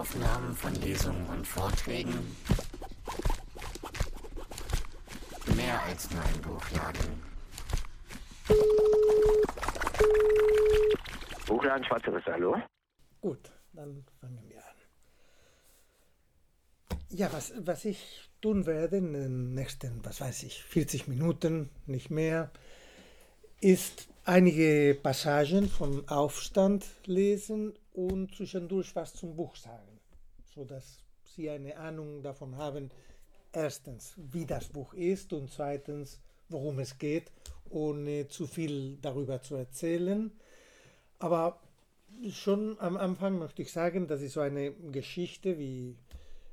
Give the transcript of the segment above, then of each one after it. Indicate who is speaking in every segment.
Speaker 1: Audioaufnahmen von Lesungen und Vorträgen. Mehr als nur ein Buchladen.
Speaker 2: Buchladen Schwarze Risse, hallo?
Speaker 3: Gut, dann fangen wir an. Ja, was, was ich tun werde in den nächsten, was weiß ich, 40 Minuten, nicht mehr, ist einige Passagen von Aufstand lesen und zwischendurch was zum Buch sagen, sodass Sie eine Ahnung davon haben, erstens, wie das Buch ist und zweitens, worum es geht, ohne zu viel darüber zu erzählen. Aber schon am Anfang möchte ich sagen, das ist so eine Geschichte, wie,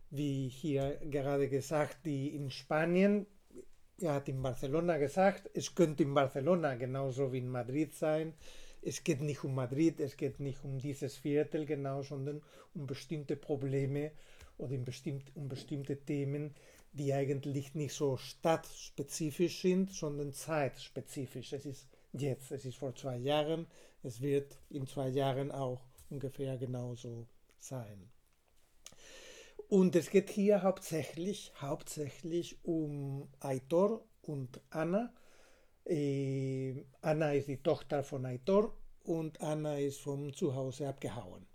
Speaker 3: wie hier gerade gesagt, die in Spanien, er hat in Barcelona gesagt, es könnte in Barcelona genauso wie in Madrid sein. Es geht nicht um Madrid, es geht nicht um dieses Viertel genau, sondern um bestimmte Probleme oder bestimmt, um bestimmte Themen, die eigentlich nicht so stadtspezifisch sind, sondern zeitspezifisch. Es ist jetzt, es ist vor zwei Jahren, es wird in zwei Jahren auch ungefähr genauso sein. Und es geht hier hauptsächlich, hauptsächlich um Aitor und Anna. Äh, Anna ist die Tochter von Aitor und Anna ist vom Zuhause abgehauen.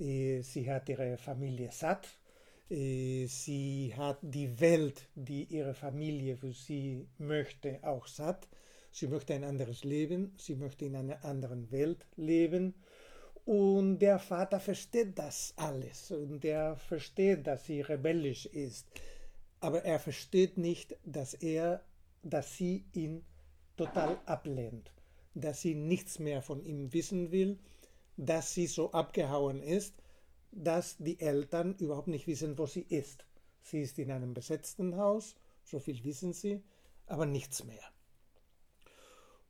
Speaker 3: Äh, sie hat ihre Familie satt. Äh, sie hat die Welt, die ihre Familie für sie möchte, auch satt. Sie möchte ein anderes Leben, sie möchte in einer anderen Welt leben. Und der Vater versteht das alles und er versteht, dass sie rebellisch ist. Aber er versteht nicht, dass er, dass sie ihn total ablehnt, dass sie nichts mehr von ihm wissen will, dass sie so abgehauen ist, dass die Eltern überhaupt nicht wissen, wo sie ist. Sie ist in einem besetzten Haus, so viel wissen sie, aber nichts mehr.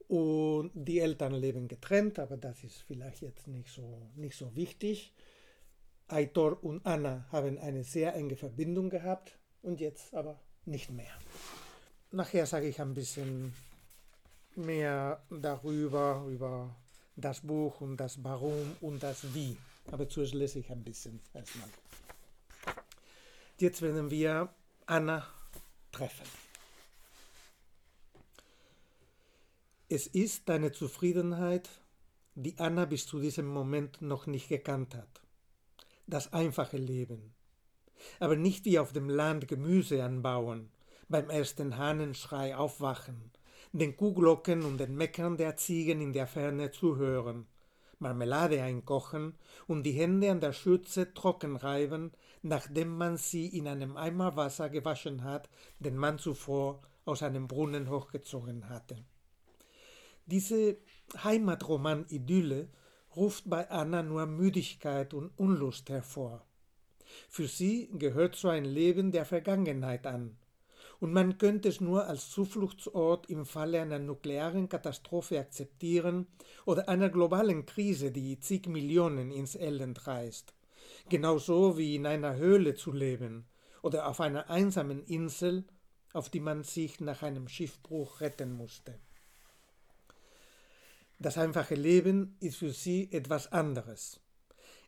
Speaker 3: Und die Eltern leben getrennt, aber das ist vielleicht jetzt nicht so, nicht so wichtig. Aitor und Anna haben eine sehr enge Verbindung gehabt und jetzt aber nicht mehr. Nachher sage ich ein bisschen mehr darüber, über das Buch und das Warum und das Wie. Aber zuerst lese ich ein bisschen erstmal. Jetzt werden wir Anna treffen. Es ist deine Zufriedenheit, die Anna bis zu diesem Moment noch nicht gekannt hat. Das einfache Leben. Aber nicht wie auf dem Land Gemüse anbauen, beim ersten Hahnenschrei aufwachen, den Kuhglocken und den Meckern der Ziegen in der Ferne zuhören, Marmelade einkochen und die Hände an der Schürze trocken reiben, nachdem man sie in einem Eimer Wasser gewaschen hat, den man zuvor aus einem Brunnen hochgezogen hatte. Diese Heimatroman-Idylle ruft bei Anna nur Müdigkeit und Unlust hervor. Für sie gehört so ein Leben der Vergangenheit an, und man könnte es nur als Zufluchtsort im Falle einer nuklearen Katastrophe akzeptieren oder einer globalen Krise, die zig Millionen ins Elend reißt. Genauso wie in einer Höhle zu leben oder auf einer einsamen Insel, auf die man sich nach einem Schiffbruch retten musste. Das einfache Leben ist für sie etwas anderes.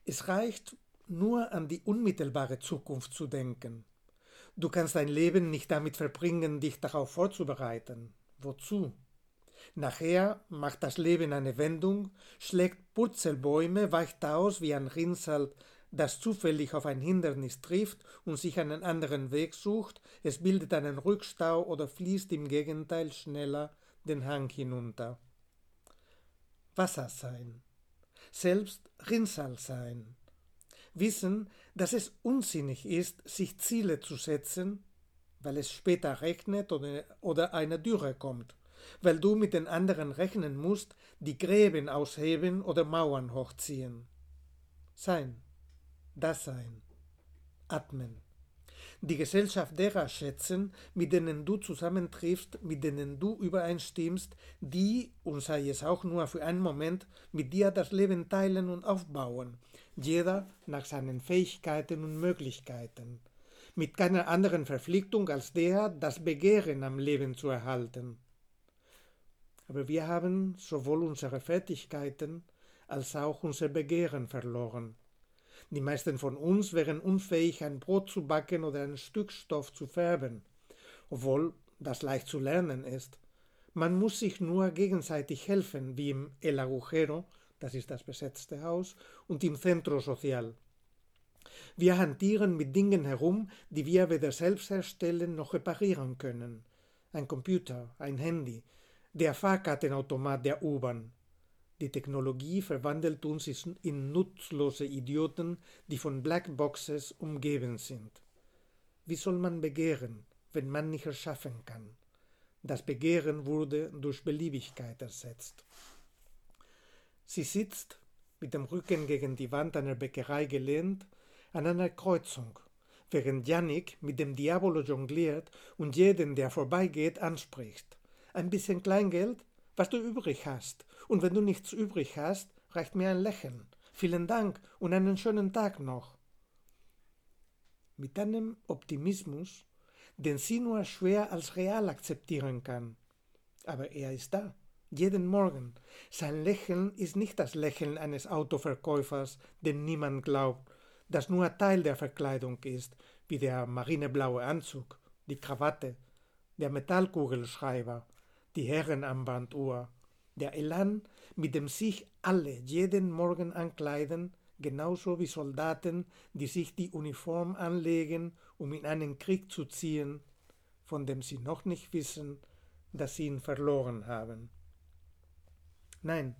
Speaker 3: Es reicht nur an die unmittelbare Zukunft zu denken. Du kannst dein Leben nicht damit verbringen, dich darauf vorzubereiten. Wozu? Nachher macht das Leben eine Wendung, schlägt Purzelbäume, weicht aus wie ein Rinnsal, das zufällig auf ein Hindernis trifft und sich einen anderen Weg sucht, es bildet einen Rückstau oder fließt im Gegenteil schneller den Hang hinunter. Wasser sein, selbst Rinnsal sein. Wissen, dass es unsinnig ist, sich Ziele zu setzen, weil es später regnet oder, eine Dürre kommt, weil du mit den anderen rechnen musst, die Gräben ausheben oder Mauern hochziehen. Sein, das Sein, atmen. Die Gesellschaft derer schätzen, mit denen du zusammentriffst, mit denen du übereinstimmst, die, und sei es auch nur für einen Moment, mit dir das Leben teilen und aufbauen, jeder nach seinen Fähigkeiten und Möglichkeiten, mit keiner anderen Verpflichtung als der, das Begehren am Leben zu erhalten. Aber wir haben sowohl unsere Fertigkeiten als auch unser Begehren verloren. Die meisten von uns wären unfähig, ein Brot zu backen oder ein Stück Stoff zu färben, obwohl das leicht zu lernen ist. Man muss sich nur gegenseitig helfen, wie im El Agujero, das ist das besetzte Haus, und im Centro Social. Wir hantieren mit Dingen herum, die wir weder selbst herstellen noch reparieren können. Ein Computer, ein Handy, der Fahrkartenautomat der U-Bahn. Die Technologie verwandelt uns in nutzlose Idioten, die von Blackboxes umgeben sind. Wie soll man begehren, wenn man nicht erschaffen kann? Das Begehren wurde durch Beliebigkeit ersetzt. Sie sitzt, mit dem Rücken gegen die Wand einer Bäckerei gelehnt, an einer Kreuzung, während Jannik mit dem Diabolo jongliert und jeden, der vorbeigeht, anspricht. Ein bisschen Kleingeld, was du übrig hast. Und wenn du nichts übrig hast, reicht mir ein Lächeln. Vielen Dank und einen schönen Tag noch. Mit einem Optimismus, den sie nur schwer als real akzeptieren kann. Aber er ist da, jeden Morgen. Sein Lächeln ist nicht das Lächeln eines Autoverkäufers, dem niemand glaubt, das nur Teil der Verkleidung ist, wie der marineblaue Anzug, die Krawatte, der Metallkugelschreiber, die Herrenarmbanduhr, der Elan, mit dem sich alle jeden Morgen ankleiden, genauso wie Soldaten, die sich die Uniform anlegen, um in einen Krieg zu ziehen, von dem sie noch nicht wissen, dass sie ihn verloren haben. Nein,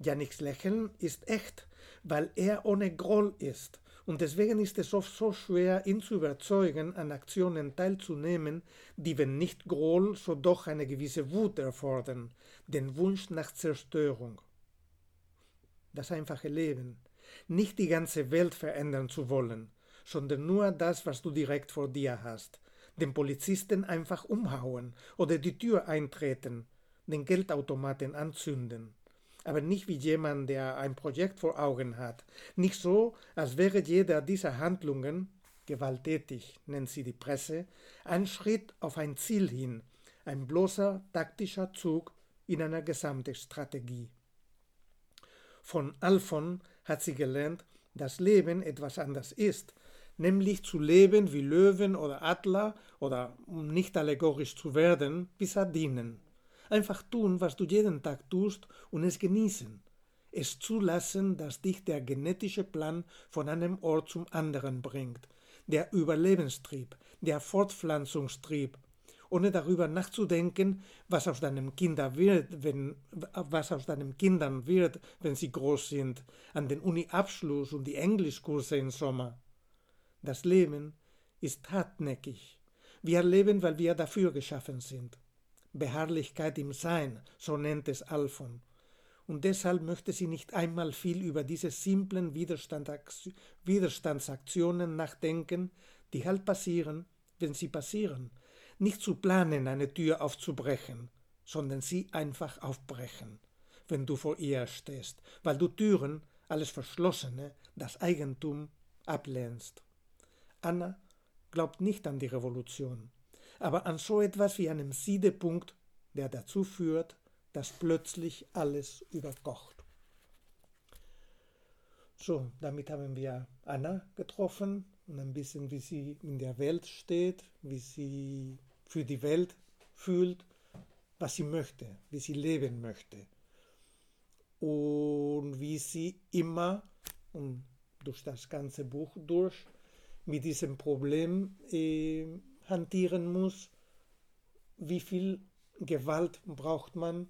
Speaker 3: Janiks Lächeln ist echt, weil er ohne Groll ist, und deswegen ist es oft so schwer, ihn zu überzeugen, an Aktionen teilzunehmen, die, wenn nicht Groll, so doch eine gewisse Wut erfordern, den Wunsch nach Zerstörung. Das einfache Leben, nicht die ganze Welt verändern zu wollen, sondern nur das, was du direkt vor dir hast. Den Polizisten einfach umhauen oder die Tür eintreten, den Geldautomaten anzünden. Aber nicht wie jemand, der ein Projekt vor Augen hat. Nicht so, als wäre jeder dieser Handlungen, gewalttätig nennt sie die Presse, ein Schritt auf ein Ziel hin, ein bloßer taktischer Zug in einer Gesamtstrategie. Von Alphon hat sie gelernt, dass Leben etwas anders ist, nämlich zu leben wie Löwen oder Adler oder, um nicht allegorisch zu werden, wie Sardinen. Einfach tun, was du jeden Tag tust und es genießen. Es zulassen, dass dich der genetische Plan von einem Ort zum anderen bringt, der Überlebenstrieb, der Fortpflanzungstrieb, ohne darüber nachzudenken, was aus deinem Kinder wird, wenn, was aus deinen Kindern wird, wenn sie groß sind, an den Uni-Abschluss und die Englischkurse im Sommer. Das Leben ist hartnäckig. Wir leben, weil wir dafür geschaffen sind. Beharrlichkeit im Sein, so nennt es Alphon. Und deshalb möchte sie nicht einmal viel über diese simplen Widerstandsaktionen nachdenken, die halt passieren, wenn sie passieren, nicht zu planen, eine Tür aufzubrechen, sondern sie einfach aufbrechen, wenn du vor ihr stehst, weil du Türen, alles Verschlossene, das Eigentum ablehnst. Anna glaubt nicht an die Revolution, aber an so etwas wie einem Siedepunkt, der dazu führt, dass plötzlich alles überkocht. So, damit haben wir Anna getroffen und ein bisschen, wie sie in der Welt steht, wie sie für die Welt fühlt, was sie möchte, wie sie leben möchte. Und wie sie immer und durch das ganze Buch durch mit diesem Problem äh, hantieren muss, wie viel Gewalt braucht man,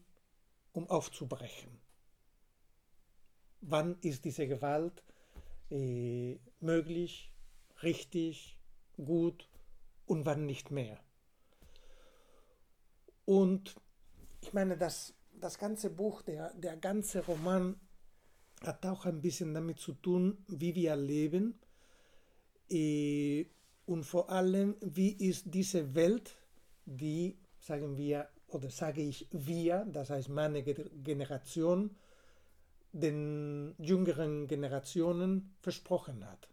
Speaker 3: um aufzubrechen. Wann ist diese Gewalt äh, möglich, richtig, gut und wann nicht mehr. Und ich meine, das, das ganze Buch, der, der ganze Roman hat auch ein bisschen damit zu tun, wie wir leben äh, und vor allem, wie ist diese Welt, die, sagen wir, oder sage ich wir, das heißt meine Generation, den jüngeren Generationen versprochen hat.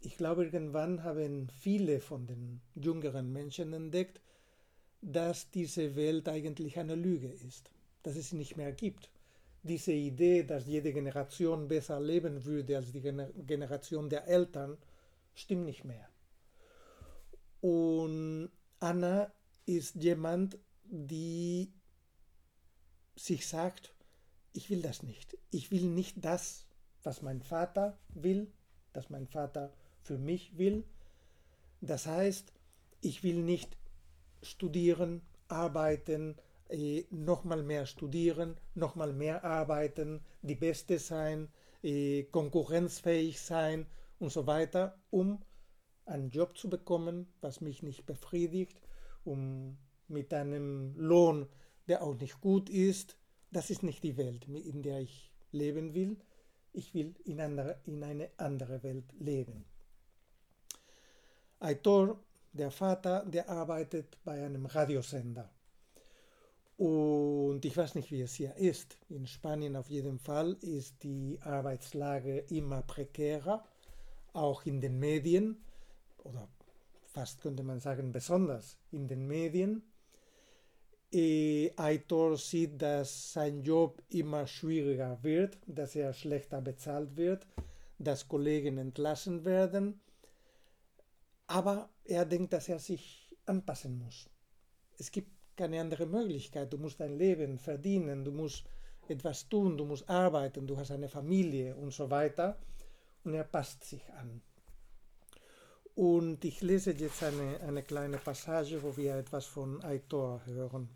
Speaker 3: Ich glaube, irgendwann haben viele von den jüngeren Menschen entdeckt, dass diese Welt eigentlich eine Lüge ist, dass es sie nicht mehr gibt, diese Idee, dass jede Generation besser leben würde als die Generation der Eltern, stimmt nicht mehr. Und Anna ist jemand, die sich sagt, ich will das nicht. Ich will nicht das, was mein Vater will, dass mein Vater für mich will. Das heißt, ich will nicht studieren, arbeiten, äh, nochmal mehr studieren, nochmal mehr arbeiten, die Beste sein, äh, konkurrenzfähig sein und so weiter, um einen Job zu bekommen, was mich nicht befriedigt, um mit einem Lohn, der auch nicht gut ist. Das ist nicht die Welt, in der ich leben will. Ich will in, andere, in eine andere Welt leben. Aitor, der Vater, der arbeitet bei einem Radiosender. Und ich weiß nicht, wie es hier ist. In Spanien auf jeden Fall ist die Arbeitslage immer prekärer, auch in den Medien oder fast könnte man sagen besonders in den Medien. Aitor sieht, dass sein Job immer schwieriger wird, dass er schlechter bezahlt wird, dass Kollegen entlassen werden. Aber er denkt, dass er sich anpassen muss. Es gibt keine andere Möglichkeit. Du musst dein Leben verdienen, du musst etwas tun, du musst arbeiten, du hast eine Familie und so weiter. Und er passt sich an. Und ich lese jetzt eine, eine kleine Passage, wo wir etwas von Aitor hören.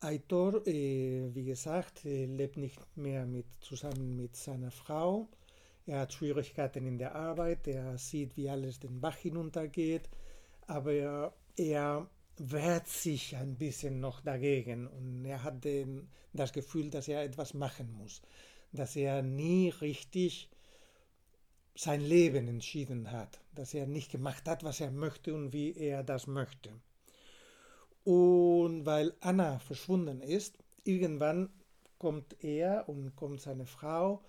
Speaker 3: Aitor, äh, wie gesagt, äh, lebt nicht mehr mit, zusammen mit seiner Frau. Er hat Schwierigkeiten in der Arbeit, er sieht, wie alles den Bach hinuntergeht, aber er, er wehrt sich ein bisschen noch dagegen und er hat den, das Gefühl, dass er etwas machen muss, dass er nie richtig sein Leben entschieden hat, dass er nicht gemacht hat, was er möchte und wie er das möchte. Und weil Anna verschwunden ist, irgendwann kommt er und kommt seine Frau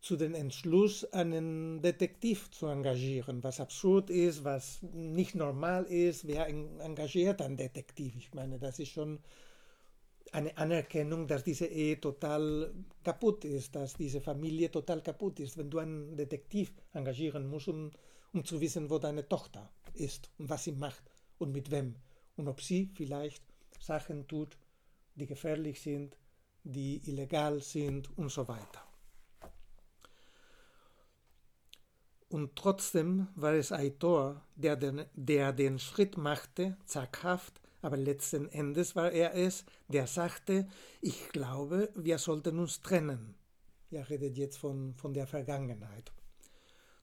Speaker 3: zu dem Entschluss, einen Detektiv zu engagieren, was absurd ist, was nicht normal ist. Wer engagiert einen Detektiv? Ich meine, das ist schon eine Anerkennung, dass diese Ehe total kaputt ist, dass diese Familie total kaputt ist. Wenn du einen Detektiv engagieren musst, um, um zu wissen, wo deine Tochter ist und was sie macht und mit wem und ob sie vielleicht Sachen tut, die gefährlich sind, die illegal sind und so weiter. Und trotzdem war es Aitor, der den, der den Schritt machte, zaghaft, aber letzten Endes war er es, der sagte, ich glaube, wir sollten uns trennen. Er redet jetzt von, von der Vergangenheit.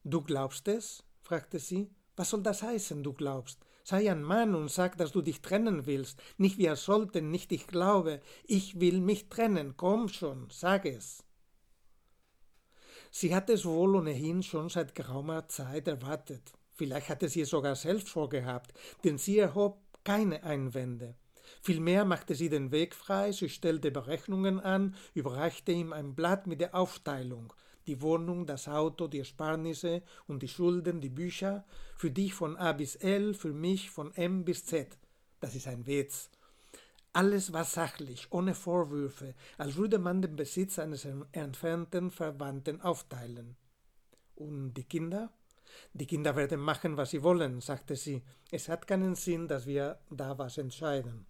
Speaker 3: Du glaubst es? fragte sie. Was soll das heißen, du glaubst? Sei ein Mann und sag, dass du dich trennen willst. Nicht wir sollten, nicht ich glaube. Ich will mich trennen. Komm schon, sag es. Sie hatte es wohl ohnehin schon seit geraumer Zeit erwartet. Vielleicht hatte sie es sogar selbst vorgehabt, denn sie erhob keine Einwände. Vielmehr machte sie den Weg frei, sie stellte Berechnungen an, überreichte ihm ein Blatt mit der Aufteilung, die Wohnung, das Auto, die Ersparnisse und die Schulden, die Bücher, für dich von A bis L, für mich von M bis Z. Das ist ein Witz. Alles war sachlich, ohne Vorwürfe, als würde man den Besitz eines entfernten Verwandten aufteilen. Und die Kinder? Die Kinder werden machen, was sie wollen, sagte sie. Es hat keinen Sinn, dass wir da was entscheiden.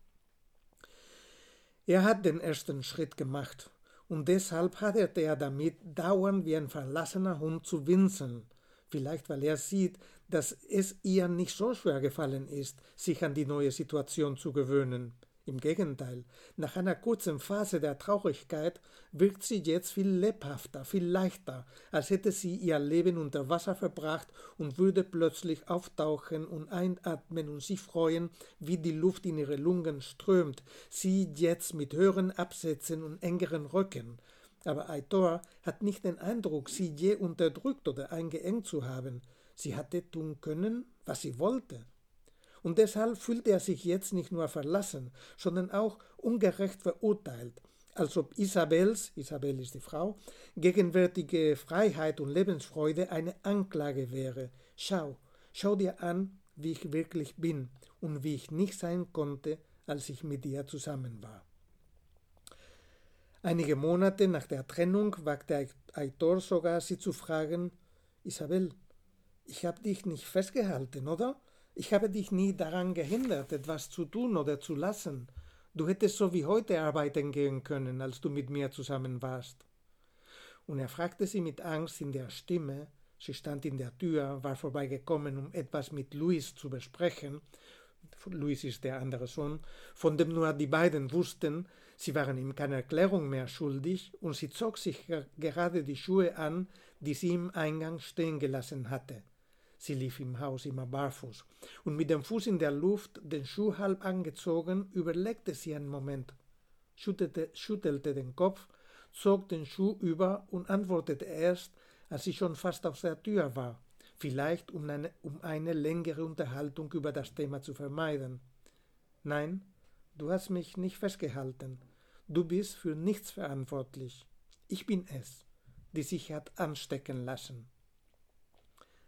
Speaker 3: Er hat den ersten Schritt gemacht, und deshalb haderte er damit, dauernd wie ein verlassener Hund zu winseln. Vielleicht weil er sieht, dass es ihr nicht so schwer gefallen ist, sich an die neue Situation zu gewöhnen. Im Gegenteil, nach einer kurzen Phase der Traurigkeit wirkt sie jetzt viel lebhafter, viel leichter, als hätte sie ihr Leben unter Wasser verbracht und würde plötzlich auftauchen und einatmen und sich freuen, wie die Luft in ihre Lungen strömt, sie jetzt mit höheren Absätzen und engeren Röcken. Aber Aitor hat nicht den Eindruck, sie je unterdrückt oder eingeengt zu haben. Sie hatte tun können, was sie wollte. Und deshalb fühlt er sich jetzt nicht nur verlassen, sondern auch ungerecht verurteilt, als ob Isabels, Isabel ist die Frau, gegenwärtige Freiheit und Lebensfreude eine Anklage wäre. Schau, schau dir an, wie ich wirklich bin und wie ich nicht sein konnte, als ich mit dir zusammen war. Einige Monate nach der Trennung wagte Aitor sogar, sie zu fragen: Isabel, ich habe dich nicht festgehalten, oder? Ich habe dich nie daran gehindert, etwas zu tun oder zu lassen. Du hättest so wie heute arbeiten gehen können, als du mit mir zusammen warst. Und er fragte sie mit Angst in der Stimme, sie stand in der Tür, war vorbeigekommen, um etwas mit Luis zu besprechen, Luis ist der andere Sohn, von dem nur die beiden wussten, sie waren ihm keine Erklärung mehr schuldig, und sie zog sich gerade die Schuhe an, die sie im Eingang stehen gelassen hatte. Sie lief im Haus immer barfuß, und mit dem Fuß in der Luft, den Schuh halb angezogen, überlegte sie einen Moment, schüttelte, schüttelte den Kopf, zog den Schuh über und antwortete erst, als sie schon fast aus der Tür war vielleicht um eine, um eine längere Unterhaltung über das Thema zu vermeiden. Nein, du hast mich nicht festgehalten. Du bist für nichts verantwortlich. Ich bin es, die sich hat anstecken lassen.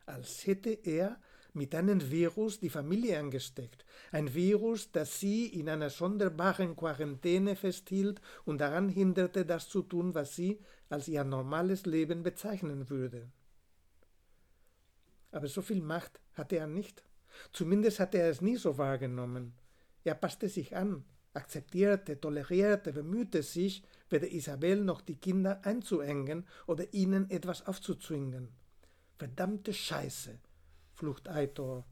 Speaker 3: Als hätte er mit einem Virus die Familie angesteckt, ein Virus, das sie in einer sonderbaren Quarantäne festhielt und daran hinderte, das zu tun, was sie als ihr normales Leben bezeichnen würde. Aber so viel Macht hatte er nicht. Zumindest hatte er es nie so wahrgenommen. Er passte sich an, akzeptierte, tolerierte, bemühte sich, weder Isabel noch die Kinder einzuengen oder ihnen etwas aufzuzwingen. Verdammte Scheiße, flucht Aitor,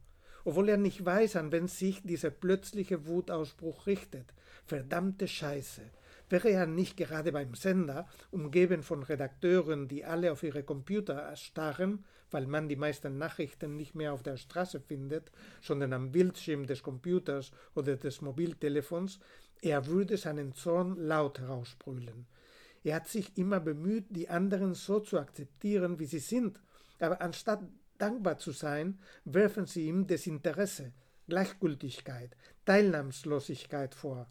Speaker 3: obwohl er nicht weiß, an wen sich dieser plötzliche Wutausbruch richtet. Verdammte Scheiße. Wäre er nicht gerade beim Sender, umgeben von Redakteuren, die alle auf ihre Computer starren, weil man die meisten Nachrichten nicht mehr auf der Straße findet, sondern am Bildschirm des Computers oder des Mobiltelefons, er würde seinen Zorn laut herausbrüllen. Er hat sich immer bemüht, die anderen so zu akzeptieren, wie sie sind, aber anstatt dankbar zu sein, werfen sie ihm Desinteresse, Gleichgültigkeit, Teilnahmslosigkeit vor.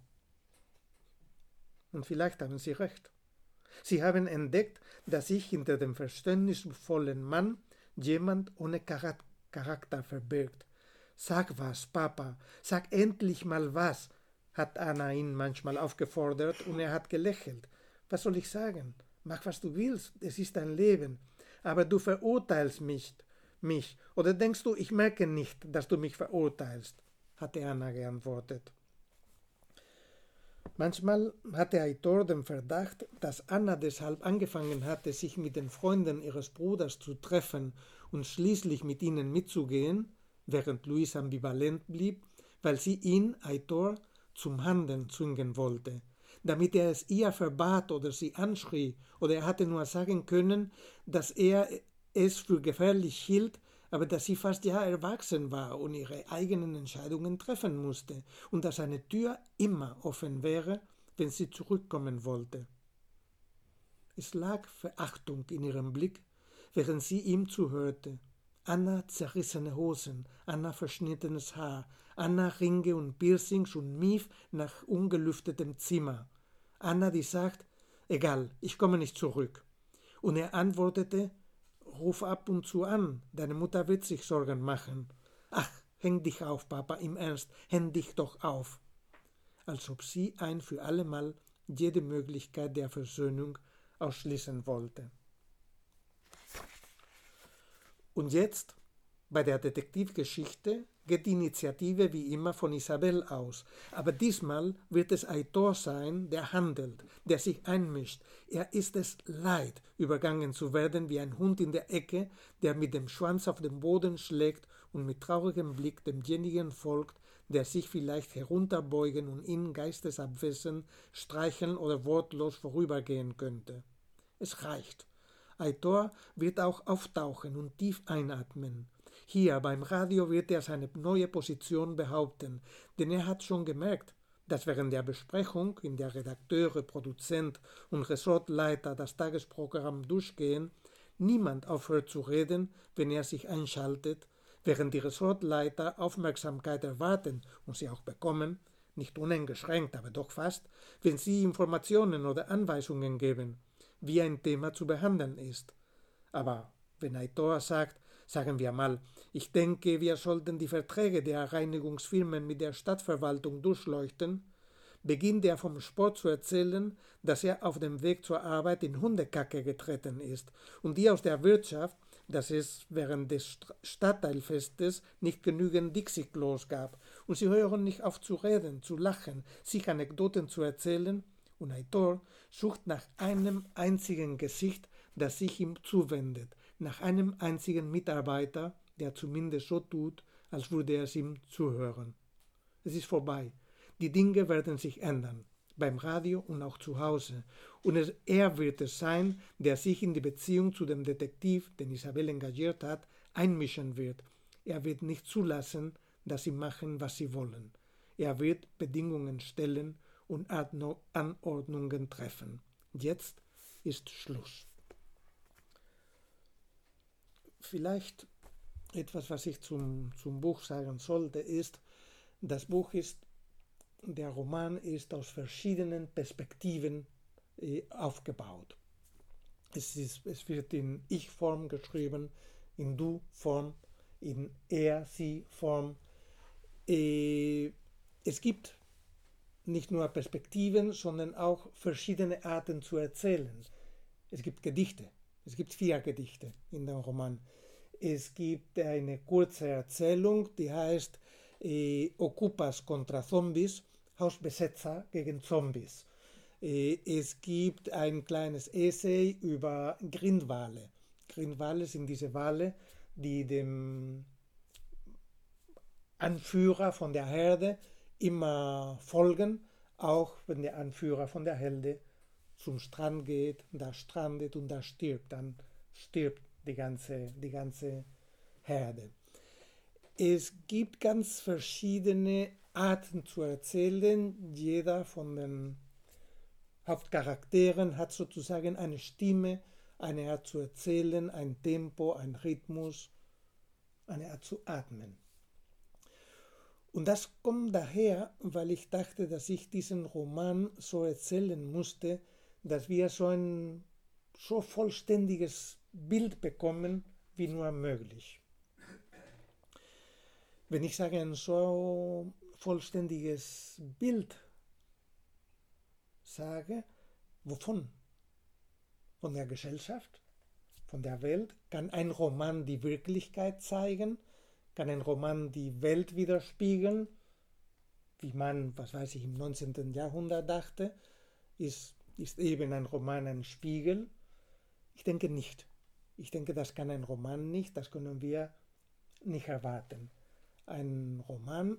Speaker 3: Und vielleicht haben Sie recht. Sie haben entdeckt, dass sich hinter dem verständnisvollen Mann jemand ohne Charakter verbirgt. Sag was, Papa, sag endlich mal was, hat Anna ihn manchmal aufgefordert und er hat gelächelt. Was soll ich sagen? Mach, was du willst, es ist dein Leben. Aber du verurteilst mich, mich. Oder denkst du, ich merke nicht, dass du mich verurteilst? hatte Anna geantwortet. Manchmal hatte Aitor den Verdacht, dass Anna deshalb angefangen hatte, sich mit den Freunden ihres Bruders zu treffen und schließlich mit ihnen mitzugehen, während Luis ambivalent blieb, weil sie ihn, Aitor, zum Handeln zwingen wollte, damit er es ihr verbat oder sie anschrie, oder er hatte nur sagen können, dass er es für gefährlich hielt, aber dass sie fast ja erwachsen war und ihre eigenen Entscheidungen treffen musste und dass eine Tür immer offen wäre, wenn sie zurückkommen wollte. Es lag Verachtung in ihrem Blick, während sie ihm zuhörte. Anna zerrissene Hosen, Anna verschnittenes Haar, Anna Ringe und Piercings und Mief nach ungelüftetem Zimmer. Anna, die sagt, egal, ich komme nicht zurück. Und er antwortete, ruf ab und zu an, deine Mutter wird sich Sorgen machen. Ach, häng dich auf, Papa, im Ernst, häng dich doch auf. Als ob sie ein für allemal jede Möglichkeit der Versöhnung ausschließen wollte. Und jetzt, bei der Detektivgeschichte, geht die Initiative wie immer von Isabel aus, aber diesmal wird es Aitor sein, der handelt, der sich einmischt. Er ist es leid, übergangen zu werden wie ein Hund in der Ecke, der mit dem Schwanz auf den Boden schlägt und mit traurigem Blick demjenigen folgt, der sich vielleicht herunterbeugen und ihn geistesabwesend streicheln oder wortlos vorübergehen könnte. Es reicht. Aitor wird auch auftauchen und tief einatmen. Hier beim Radio wird er seine neue Position behaupten, denn er hat schon gemerkt, dass während der Besprechung, in der Redakteure, Produzent und Ressortleiter das Tagesprogramm durchgehen, niemand aufhört zu reden, wenn er sich einschaltet, während die Ressortleiter Aufmerksamkeit erwarten und sie auch bekommen, nicht uneingeschränkt, aber doch fast, wenn sie Informationen oder Anweisungen geben, wie ein Thema zu behandeln ist. Aber wenn Aitor sagt, Sagen wir mal, ich denke, wir sollten die Verträge der Reinigungsfirmen mit der Stadtverwaltung durchleuchten, beginnt er vom Sport zu erzählen, dass er auf dem Weg zur Arbeit in Hundekacke getreten ist und die aus der Wirtschaft, dass es während des Stadtteilfestes nicht genügend Dixie-Klos gab. Und sie hören nicht auf zu reden, zu lachen, sich Anekdoten zu erzählen. Und Aitor sucht nach einem einzigen Gesicht, das sich ihm zuwendet, nach einem einzigen Mitarbeiter, der zumindest so tut, als würde er es ihm zuhören. Es ist vorbei. Die Dinge werden sich ändern, beim Radio und auch zu Hause. Und es, er wird es sein, der sich in die Beziehung zu dem Detektiv, den Isabel engagiert hat, einmischen wird. Er wird nicht zulassen, dass sie machen, was sie wollen. Er wird Bedingungen stellen und Anordnungen treffen. Jetzt ist Schluss. Vielleicht etwas, was ich zum, zum Buch sagen sollte, ist, das Buch ist der Roman ist aus verschiedenen Perspektiven äh, aufgebaut. Es, ist, es wird in Ich-Form geschrieben, in Du-Form, in Er-Sie-Form. Äh, es gibt nicht nur Perspektiven, sondern auch verschiedene Arten zu erzählen. Es gibt Gedichte. Es gibt vier Gedichte in dem Roman. Es gibt eine kurze Erzählung, die heißt äh, Ocupas contra Zombies Hausbesetzer gegen Zombies. Äh, es gibt ein kleines Essay über Grindwale. Grindwale sind diese Wale, die dem Anführer von der Herde immer folgen, auch wenn der Anführer von der Herde zum Strand geht, da strandet und da stirbt, dann stirbt die ganze, die ganze Herde. Es gibt ganz verschiedene Arten zu erzählen. Jeder von den Hauptcharakteren hat sozusagen eine Stimme, eine Art zu erzählen, ein Tempo, ein Rhythmus, eine Art zu atmen. Und das kommt daher, weil ich dachte, dass ich diesen Roman so erzählen musste, dass wir so ein so vollständiges Bild bekommen wie nur möglich. Wenn ich sage ein so vollständiges Bild sage, wovon? Von der Gesellschaft, von der Welt? Kann ein Roman die Wirklichkeit zeigen? Kann ein Roman die Welt widerspiegeln? Wie man, was weiß ich, im 19. Jahrhundert dachte, ist, ist eben ein Roman ein Spiegel? Ich denke nicht. Ich denke, das kann ein Roman nicht, das können wir nicht erwarten. Ein Roman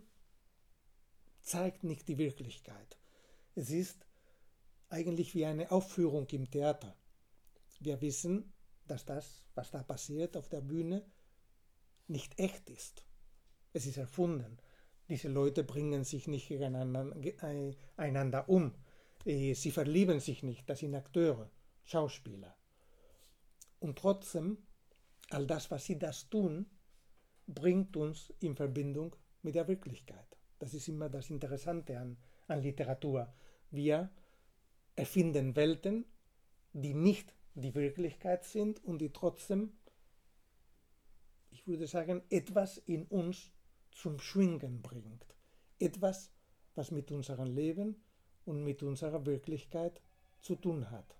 Speaker 3: zeigt nicht die Wirklichkeit. Es ist eigentlich wie eine Aufführung im Theater. Wir wissen, dass das, was da passiert auf der Bühne, nicht echt ist. Es ist erfunden. Diese Leute bringen sich nicht gegeneinander um. Äh, sie verlieben sich nicht. Das sind Akteure, Schauspieler. Und trotzdem, all das, was sie das tun, bringt uns in Verbindung mit der Wirklichkeit. Das ist immer das Interessante an, an Literatur. Wir erfinden Welten, die nicht die Wirklichkeit sind und die trotzdem, würde sagen, etwas in uns zum Schwingen bringt. Etwas, was mit unserem Leben und mit unserer Wirklichkeit zu tun hat.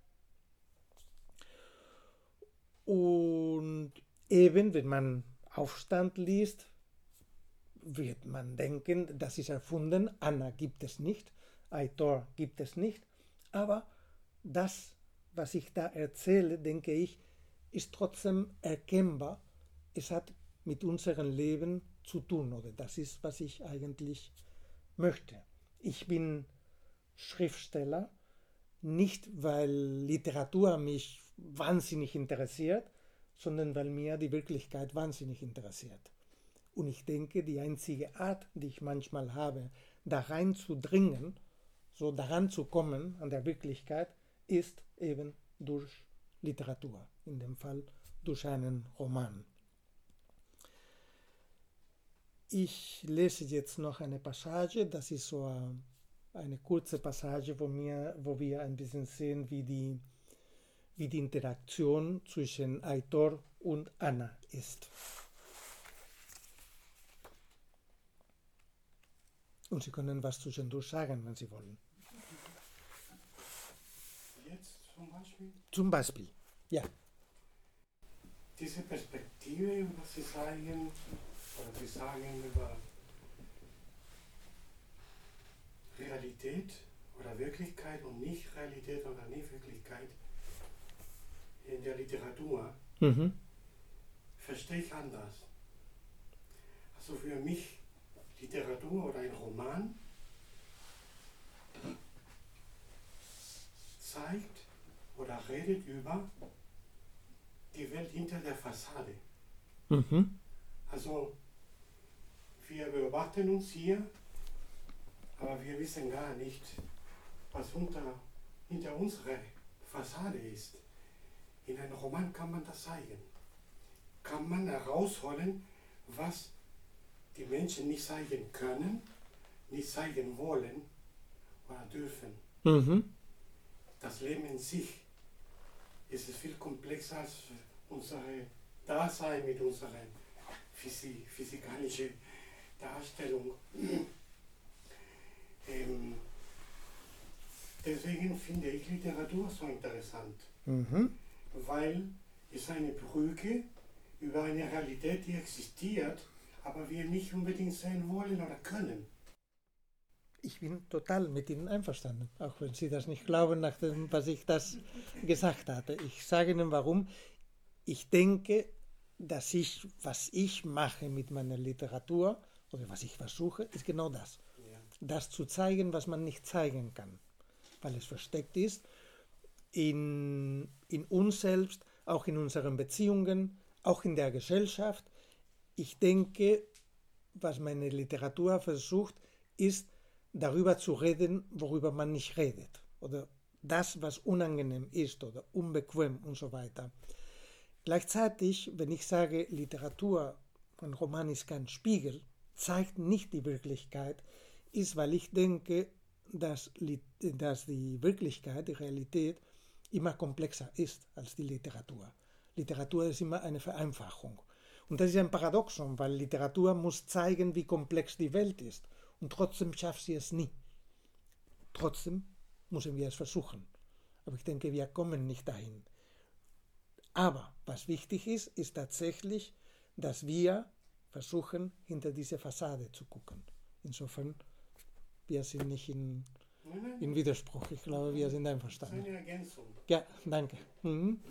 Speaker 3: Und eben, wenn man Aufstand liest, wird man denken, das ist erfunden, Anna gibt es nicht, Aitor gibt es nicht, aber das, was ich da erzähle, denke ich, ist trotzdem erkennbar. Es hat mit unserem Leben zu tun, oder das ist, was ich eigentlich möchte. Ich bin Schriftsteller, nicht weil Literatur mich wahnsinnig interessiert, sondern weil mir die Wirklichkeit wahnsinnig interessiert. Und ich denke, die einzige Art, die ich manchmal habe, da reinzudringen, so daran zu kommen an der Wirklichkeit, ist eben durch Literatur, in dem Fall durch einen Roman. Ich lese jetzt noch eine Passage, das ist so äh, eine kurze Passage, wo, mir, wo wir ein bisschen sehen, wie die, wie die Interaktion zwischen Aitor und Anna ist. Und Sie können was zwischendurch sagen, wenn Sie wollen.
Speaker 2: Jetzt zum Beispiel?
Speaker 3: Zum Beispiel, ja.
Speaker 2: Diese Perspektive, was Sie sagen, oder Sie sagen über Realität oder Wirklichkeit und Nicht-Realität oder Nicht-Wirklichkeit in der Literatur,
Speaker 3: Mhm.
Speaker 2: verstehe ich anders. Also für mich Literatur oder ein Roman zeigt oder redet über die Welt hinter der Fassade.
Speaker 3: Mhm.
Speaker 2: Also wir beobachten uns hier, aber wir wissen gar nicht, was unter, hinter unserer Fassade ist. In einem Roman kann man das zeigen. Kann man herausholen, was die Menschen nicht zeigen können, nicht zeigen wollen oder dürfen.
Speaker 3: Mhm.
Speaker 2: Das Leben in sich ist viel komplexer als unser Dasein mit unserer Physi physikalischen Darstellung. ähm, deswegen finde ich Literatur so interessant,
Speaker 3: Mhm.
Speaker 2: weil es eine Brücke über eine Realität, die existiert, aber wir nicht unbedingt sehen wollen oder können.
Speaker 3: Ich bin total mit Ihnen einverstanden, auch wenn Sie das nicht glauben, nachdem, was ich das gesagt hatte. Ich sage Ihnen warum. Ich denke, dass ich, was ich mache mit meiner Literatur oder was ich versuche, ist genau das.
Speaker 2: Ja.
Speaker 3: Das zu zeigen, was man nicht zeigen kann, weil es versteckt ist in, in uns selbst, auch in unseren Beziehungen, auch in der Gesellschaft. Ich denke, was meine Literatur versucht, ist darüber zu reden, worüber man nicht redet. Oder das, was unangenehm ist oder unbequem und so weiter. Gleichzeitig, wenn ich sage, Literatur, ein Roman ist kein Spiegel, zeigt nicht die Wirklichkeit, ist, weil ich denke, dass, dass die Wirklichkeit, die Realität, immer komplexer ist als die Literatur. Literatur ist immer eine Vereinfachung. Und das ist ein Paradoxon, weil Literatur muss zeigen, wie komplex die Welt ist. Und trotzdem schafft sie es nie. Trotzdem müssen wir es versuchen. Aber ich denke, wir kommen nicht dahin. Aber was wichtig ist, ist tatsächlich, dass wir versuchen, hinter diese Fassade zu gucken. Insofern, wir sind nicht in,
Speaker 2: Nein, nein,
Speaker 3: in Widerspruch. Ich glaube, wir sind
Speaker 2: das ist
Speaker 3: einverstanden.
Speaker 2: eine Ergänzung.
Speaker 3: Ja, danke. Mhm.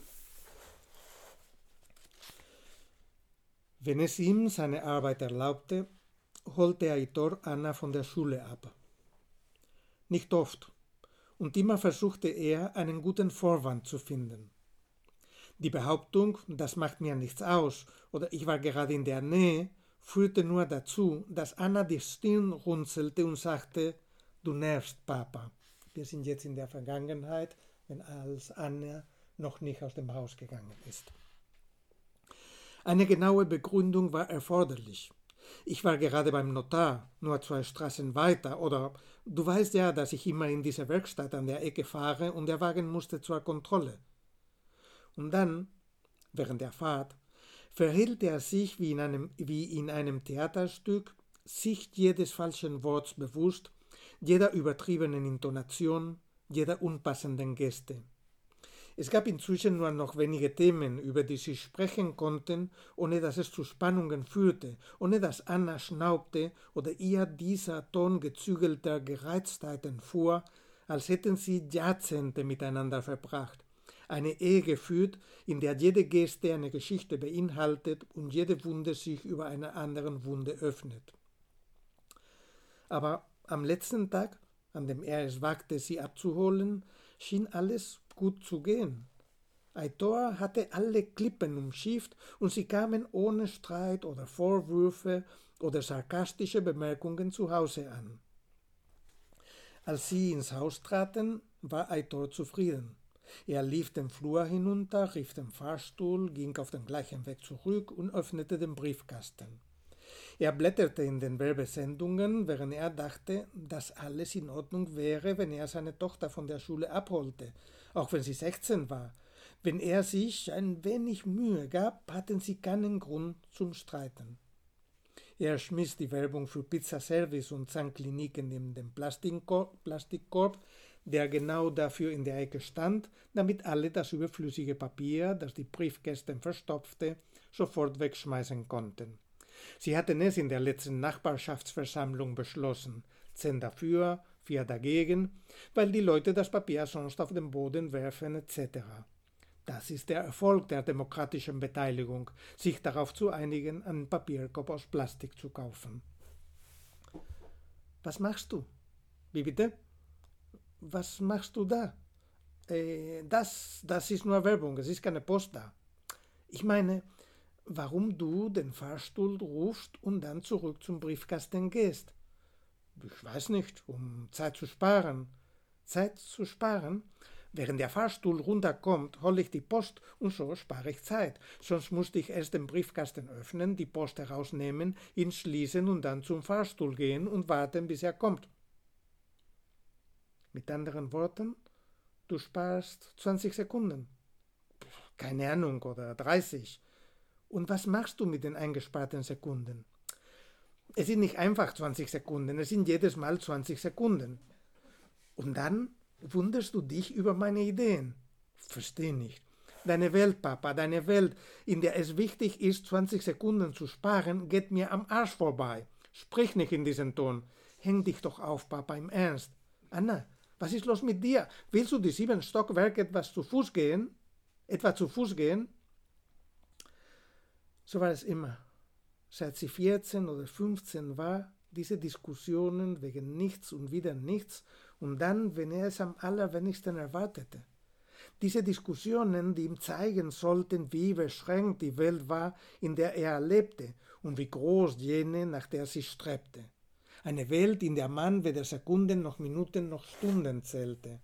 Speaker 3: Wenn es ihm seine Arbeit erlaubte, holte Aitor Anna von der Schule ab. Nicht oft, und immer versuchte er, einen guten Vorwand zu finden. Die Behauptung, das macht mir nichts aus oder ich war gerade in der Nähe, führte nur dazu, dass Anna die Stirn runzelte und sagte, du nervst, Papa. Wir sind jetzt in der Vergangenheit, wenn als Anna noch nicht aus dem Haus gegangen ist. Eine genaue Begründung war erforderlich. Ich war gerade beim Notar, nur zwei Straßen weiter, oder du weißt ja, dass ich immer in diese Werkstatt an der Ecke fahre und der Wagen musste zur Kontrolle. Und dann, während der Fahrt, verhielt er sich wie in einem, wie in einem Theaterstück, sich jedes falschen Worts bewusst, jeder übertriebenen Intonation, jeder unpassenden Geste. Es gab inzwischen nur noch wenige Themen, über die sie sprechen konnten, ohne dass es zu Spannungen führte, ohne dass Anna schnaubte oder ihr dieser Ton gezügelter Gereiztheit entfuhr, als hätten sie Jahrzehnte miteinander verbracht. Eine Ehe geführt, in der jede Geste eine Geschichte beinhaltet und jede Wunde sich über einer anderen Wunde öffnet. Aber am letzten Tag, an dem er es wagte, sie abzuholen, schien alles gut zu gehen. Aitor hatte alle Klippen umschifft und sie kamen ohne Streit oder Vorwürfe oder sarkastische Bemerkungen zu Hause an. Als sie ins Haus traten, war Aitor zufrieden. Er lief den Flur hinunter, rief den Fahrstuhl, ging auf den gleichen Weg zurück und öffnete den Briefkasten. Er blätterte in den Werbesendungen, während er dachte, dass alles in Ordnung wäre, wenn er seine Tochter von der Schule abholte, auch wenn sie 16 war. Wenn er sich ein wenig Mühe gab, hatten sie keinen Grund zum Streiten. Er schmiss die Werbung für Pizzaservice und Zahnkliniken in den Plastikkorb, der genau dafür in der Ecke stand, damit alle das überflüssige Papier, das die Briefkästen verstopfte, sofort wegschmeißen konnten. Sie hatten es in der letzten Nachbarschaftsversammlung beschlossen, zehn dafür, vier dagegen, weil die Leute das Papier sonst auf den Boden werfen etc. Das ist der Erfolg der demokratischen Beteiligung, sich darauf zu einigen, einen Papierkorb aus Plastik zu kaufen. Was machst du? Wie bitte? Was machst du da? Äh, das, das ist nur Werbung, es ist keine Post da. Ich meine, warum du den Fahrstuhl rufst und dann zurück zum Briefkasten gehst. Ich weiß nicht, um Zeit zu sparen. Zeit zu sparen? Während der Fahrstuhl runterkommt, hole ich die Post und so spare ich Zeit. Sonst musste ich erst den Briefkasten öffnen, die Post herausnehmen, ihn schließen und dann zum Fahrstuhl gehen und warten, bis er kommt. Mit anderen Worten, du sparst 20 Sekunden. Keine Ahnung, oder 30. Und was machst du mit den eingesparten Sekunden? Es sind nicht einfach 20 Sekunden, es sind jedes Mal 20 Sekunden. Und dann wunderst du dich über meine Ideen. Versteh nicht. Deine Welt, Papa, deine Welt, in der es wichtig ist, 20 Sekunden zu sparen, geht mir am Arsch vorbei. Sprich nicht in diesen Ton. Häng dich doch auf, Papa, im Ernst. Anna, was ist los mit dir? Willst du die sieben Stockwerke etwas zu Fuß gehen? Etwa zu Fuß gehen? So war es immer. Seit sie 14 oder 15 war, diese Diskussionen wegen nichts und wieder nichts und dann, wenn er es am allerwenigsten erwartete. Diese Diskussionen, die ihm zeigen sollten, wie beschränkt die Welt war, in der er lebte und wie groß jene, nach der sie strebte. Eine Welt, in der man weder Sekunden noch Minuten noch Stunden zählte.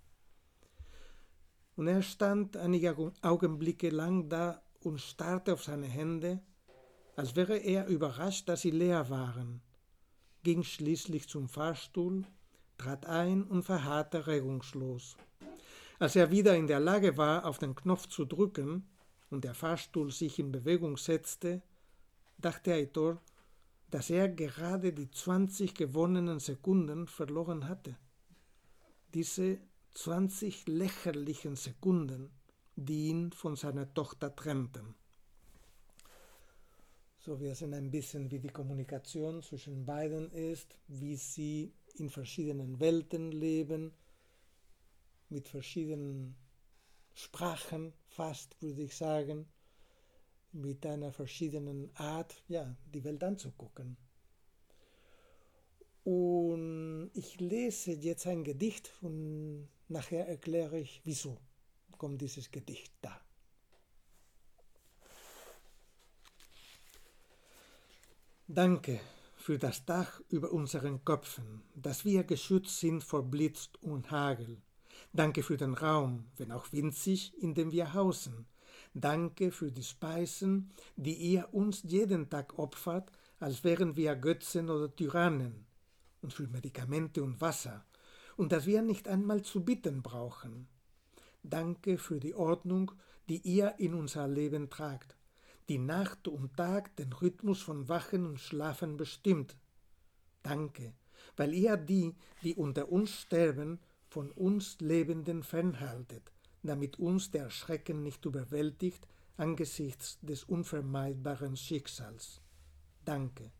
Speaker 3: Und er stand einige Augenblicke lang da und starrte auf seine Hände, als wäre er überrascht, dass sie leer waren, ging schließlich zum Fahrstuhl, trat ein und verharrte regungslos. Als er wieder in der Lage war, auf den Knopf zu drücken und der Fahrstuhl sich in Bewegung setzte, dachte Aitor, dass er gerade die zwanzig gewonnenen Sekunden verloren hatte. Diese zwanzig lächerlichen Sekunden, die ihn von seiner Tochter trennten. So wir sehen ein bisschen, wie die Kommunikation zwischen beiden ist, wie sie in verschiedenen Welten leben, mit verschiedenen Sprachen fast, würde ich sagen, mit einer verschiedenen Art, ja, die Welt anzugucken. Und ich lese jetzt ein Gedicht und nachher erkläre ich, wieso kommt dieses Gedicht da. Danke für das Dach über unseren Köpfen, dass wir geschützt sind vor Blitz und Hagel. Danke für den Raum, wenn auch winzig, in dem wir hausen. Danke für die Speisen, die ihr uns jeden Tag opfert, als wären wir Götzen oder Tyrannen. Und für Medikamente und Wasser. Und dass wir nicht einmal zu bitten brauchen. Danke für die Ordnung, die ihr in unser Leben tragt die Nacht und Tag den Rhythmus von Wachen und Schlafen bestimmt. Danke, weil ihr die, die unter uns sterben, von uns Lebenden fernhaltet, damit uns der Schrecken nicht überwältigt angesichts des unvermeidbaren Schicksals. Danke.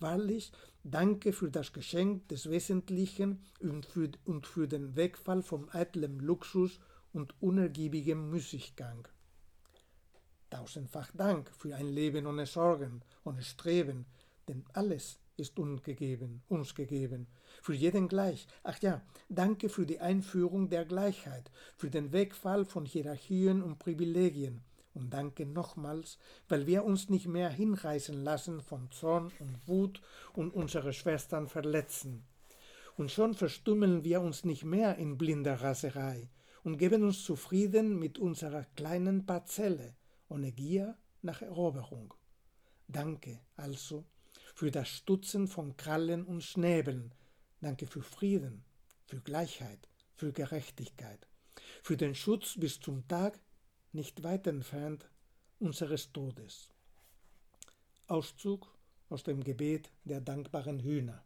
Speaker 3: Wahrlich, danke für das Geschenk des Wesentlichen und für, und für den Wegfall vom eitlen Luxus und unergiebigem Müßiggang. Tausendfach Dank für ein Leben ohne Sorgen, ohne Streben, denn alles ist uns gegeben, uns gegeben, für jeden gleich. Ach ja, danke für die Einführung der Gleichheit, für den Wegfall von Hierarchien und Privilegien. Und danke nochmals, weil wir uns nicht mehr hinreißen lassen von Zorn und Wut und unsere Schwestern verletzen. Und schon verstummeln wir uns nicht mehr in blinder Raserei und geben uns zufrieden mit unserer kleinen Parzelle, ohne Gier nach Eroberung. Danke also für das Stutzen von Krallen und Schnäbeln, danke für Frieden, für Gleichheit, für Gerechtigkeit, für den Schutz bis zum Tag, nicht weit entfernt, unseres Todes. Auszug aus dem Gebet der dankbaren Hühner.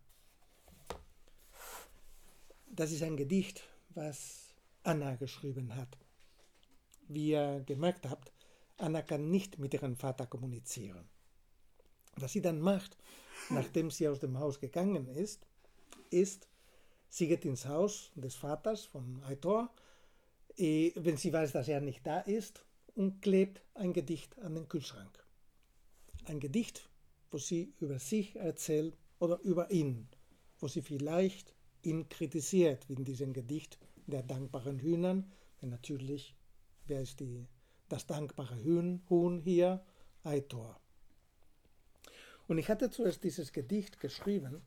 Speaker 3: Das ist ein Gedicht, was Anna geschrieben hat. Wie ihr gemerkt habt, Anna kann nicht mit ihrem Vater kommunizieren. Was sie dann macht, nachdem sie aus dem Haus gegangen ist, ist, sie geht ins Haus des Vaters von Aitor, eh, wenn sie weiß, dass er nicht da ist, und klebt ein Gedicht an den Kühlschrank. Ein Gedicht, wo sie über sich erzählt oder über ihn, wo sie vielleicht ihn kritisiert, wie in diesem Gedicht der dankbaren Hühnern. Denn natürlich, wer ist die, das dankbare Huhn, Huhn hier? Aitor. Und ich hatte zuerst dieses Gedicht geschrieben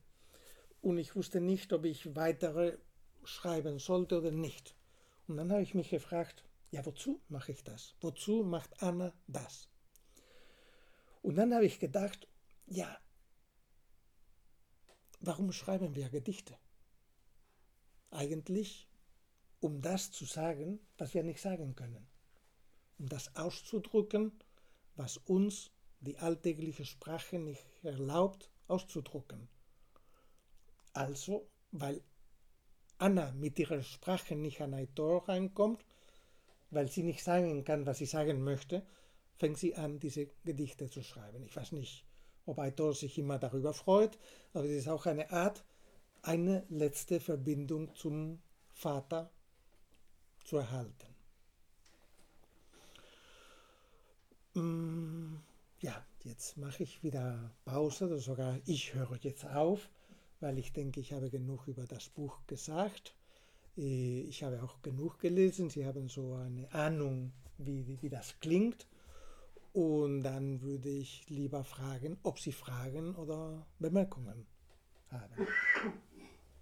Speaker 3: und ich wusste nicht, ob ich weitere schreiben sollte oder nicht. Und dann habe ich mich gefragt, ja, wozu mache ich das? Wozu macht Anna das? Und dann habe ich gedacht, ja, warum schreiben wir Gedichte? Eigentlich, um das zu sagen, was wir nicht sagen können. Um das auszudrücken, was uns die alltägliche Sprache nicht erlaubt auszudrücken. Also, weil Anna mit ihrer Sprache nicht an ein Tor reinkommt, weil sie nicht sagen kann, was sie sagen möchte, fängt sie an, diese Gedichte zu schreiben. Ich weiß nicht, ob Aitor sich immer darüber freut, aber es ist auch eine Art, eine letzte Verbindung zum Vater zu erhalten. Mm, ja, jetzt mache ich wieder Pause, oder sogar ich höre jetzt auf, weil ich denke, ich habe genug über das Buch gesagt. Äh, ich habe auch genug gelesen, Sie haben so eine Ahnung, wie, wie das klingt. Und dann würde ich lieber fragen, ob Sie Fragen oder Bemerkungen haben.